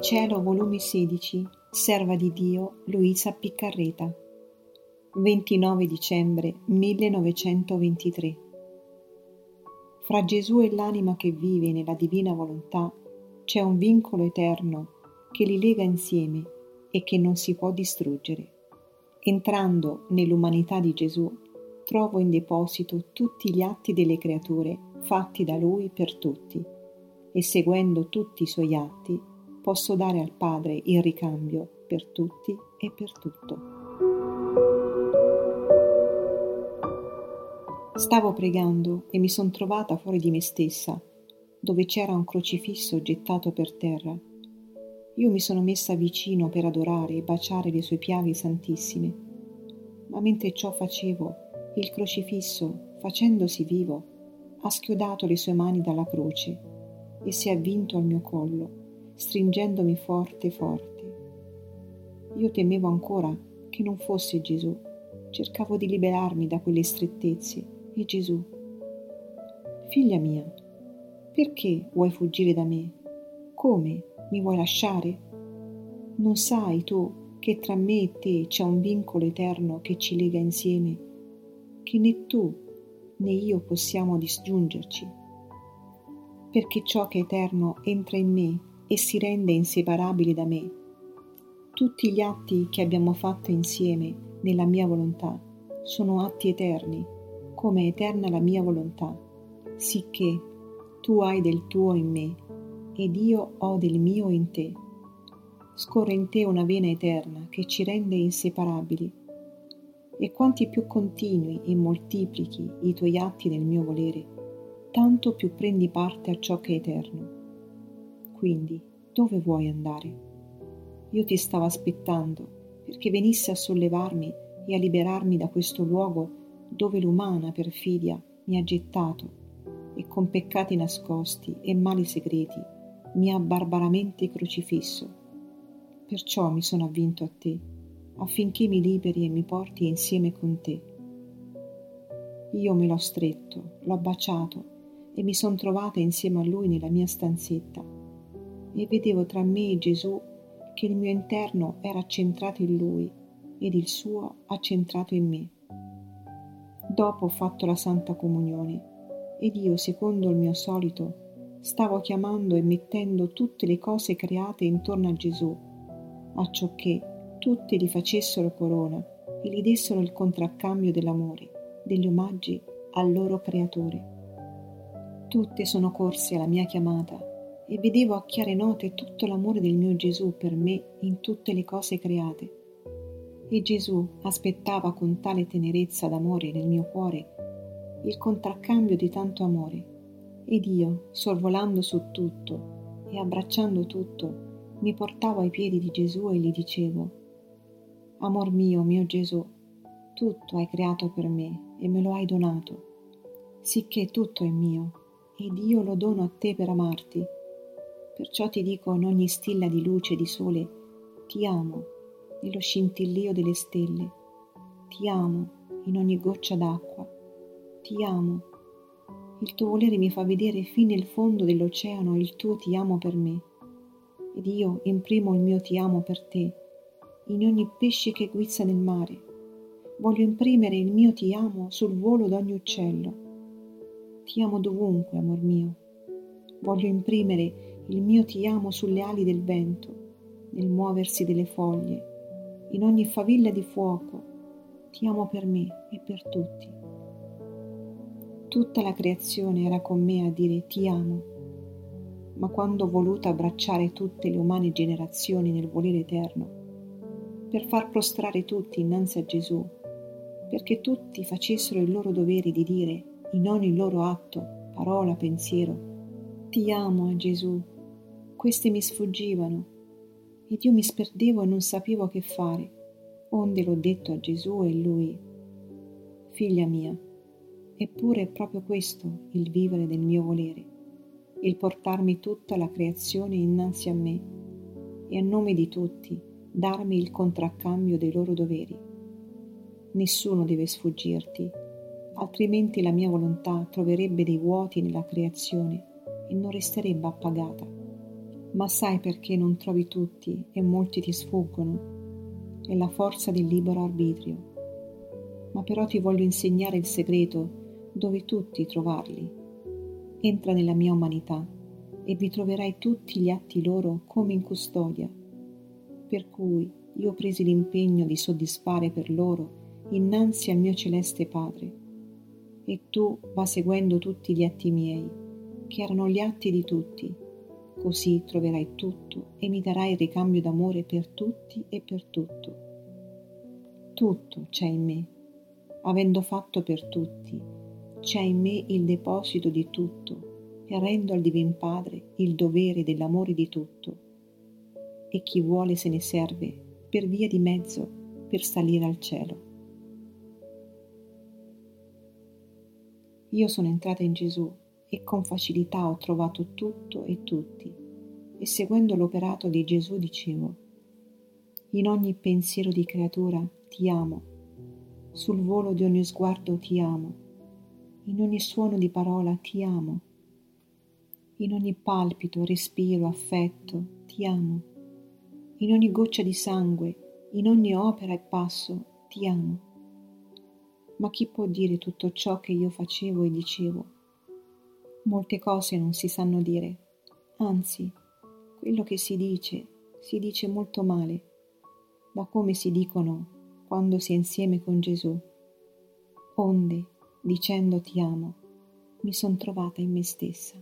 Cielo, volume 16, Serva di Dio, Luisa Piccarreta. 29 dicembre 1923. Fra Gesù e l'anima che vive nella divina volontà c'è un vincolo eterno che li lega insieme e che non si può distruggere. Entrando nell'umanità di Gesù, trovo in deposito tutti gli atti delle creature fatti da Lui per tutti e seguendo tutti i suoi atti posso dare al Padre il ricambio per tutti e per tutto. Stavo pregando e mi son trovata fuori di me stessa, dove c'era un crocifisso gettato per terra. Io mi sono messa vicino per adorare e baciare le sue piaghe santissime, ma mentre ciò facevo, il crocifisso, facendosi vivo, ha schiodato le sue mani dalla croce e si è avvinto al mio collo stringendomi forte forte. Io temevo ancora che non fosse Gesù, cercavo di liberarmi da quelle strettezze e Gesù. Figlia mia, perché vuoi fuggire da me? Come? Mi vuoi lasciare? Non sai tu che tra me e te c'è un vincolo eterno che ci lega insieme, che né tu né io possiamo disgiungerci? Perché ciò che è eterno entra in me e si rende inseparabile da me. Tutti gli atti che abbiamo fatto insieme nella mia volontà sono atti eterni, come è eterna la mia volontà, sicché tu hai del tuo in me ed io ho del mio in te. Scorre in te una vena eterna che ci rende inseparabili. E quanti più continui e moltiplichi i tuoi atti nel mio volere, tanto più prendi parte a ciò che è eterno quindi, dove vuoi andare? Io ti stavo aspettando perché venissi a sollevarmi e a liberarmi da questo luogo dove l'umana perfidia mi ha gettato e con peccati nascosti e mali segreti mi ha barbaramente crocifisso. Perciò mi sono avvinto a te, affinché mi liberi e mi porti insieme con te. Io me l'ho stretto, l'ho baciato e mi son trovata insieme a lui nella mia stanzetta e vedevo tra me e Gesù che il mio interno era accentrato in Lui ed il suo accentrato in me. Dopo ho fatto la Santa Comunione ed io, secondo il mio solito, stavo chiamando e mettendo tutte le cose create intorno a Gesù, acciò che tutte gli facessero corona e gli dessero il contraccambio dell'amore, degli omaggi al loro Creatore. Tutte sono corse alla mia chiamata e vedevo a chiare note tutto l'amore del mio Gesù per me in tutte le cose create. E Gesù aspettava con tale tenerezza d'amore nel mio cuore il contraccambio di tanto amore. Ed io, sorvolando su tutto e abbracciando tutto, mi portavo ai piedi di Gesù e gli dicevo, Amor mio, mio Gesù, tutto hai creato per me e me lo hai donato, sicché tutto è mio, ed io lo dono a te per amarti Perciò ti dico in ogni stilla di luce e di sole, ti amo nello scintillio delle stelle, ti amo in ogni goccia d'acqua, ti amo. Il tuo volere mi fa vedere fin nel fondo dell'oceano il tuo ti amo per me, ed io imprimo il mio ti amo per te, in ogni pesce che guizza nel mare. Voglio imprimere il mio ti amo sul volo d'ogni uccello. Ti amo dovunque, amor mio. Voglio imprimere il mio ti amo sulle ali del vento, nel muoversi delle foglie, in ogni favilla di fuoco, ti amo per me e per tutti. Tutta la creazione era con me a dire ti amo, ma quando ho voluto abbracciare tutte le umane generazioni nel volere eterno, per far prostrare tutti innanzi a Gesù, perché tutti facessero il loro dovere di dire in ogni loro atto, parola, pensiero, ti amo, Gesù, queste mi sfuggivano ed io mi sperdevo e non sapevo che fare, onde l'ho detto a Gesù e lui, figlia mia, eppure è proprio questo il vivere del mio volere, il portarmi tutta la creazione innanzi a me e a nome di tutti darmi il contraccambio dei loro doveri. Nessuno deve sfuggirti, altrimenti la mia volontà troverebbe dei vuoti nella creazione e non resterebbe appagata Ma sai perché non trovi tutti e molti ti sfuggono? È la forza del libero arbitrio. Ma però ti voglio insegnare il segreto dove tutti trovarli. Entra nella mia umanità e vi troverai tutti gli atti loro come in custodia. Per cui io presi l'impegno di soddisfare per loro innanzi al mio celeste Padre. E tu va seguendo tutti gli atti miei, che erano gli atti di tutti Così troverai tutto e mi darai ricambio d'amore per tutti e per tutto. Tutto c'è in me. Avendo fatto per tutti, c'è in me il deposito di tutto e rendo al Divin Padre il dovere dell'amore di tutto. E chi vuole se ne serve per via di mezzo per salire al cielo. Io sono entrata in Gesù e con facilità ho trovato tutto e tutti. E seguendo l'operato di Gesù dicevo, in ogni pensiero di creatura ti amo, sul volo di ogni sguardo ti amo, in ogni suono di parola ti amo, in ogni palpito, respiro, affetto ti amo, in ogni goccia di sangue, in ogni opera e passo ti amo. Ma chi può dire tutto ciò che io facevo e dicevo? Molte cose non si sanno dire, anzi, quello che si dice si dice molto male, da come si dicono quando si è insieme con Gesù. Onde, dicendo ti amo, mi son trovata in me stessa.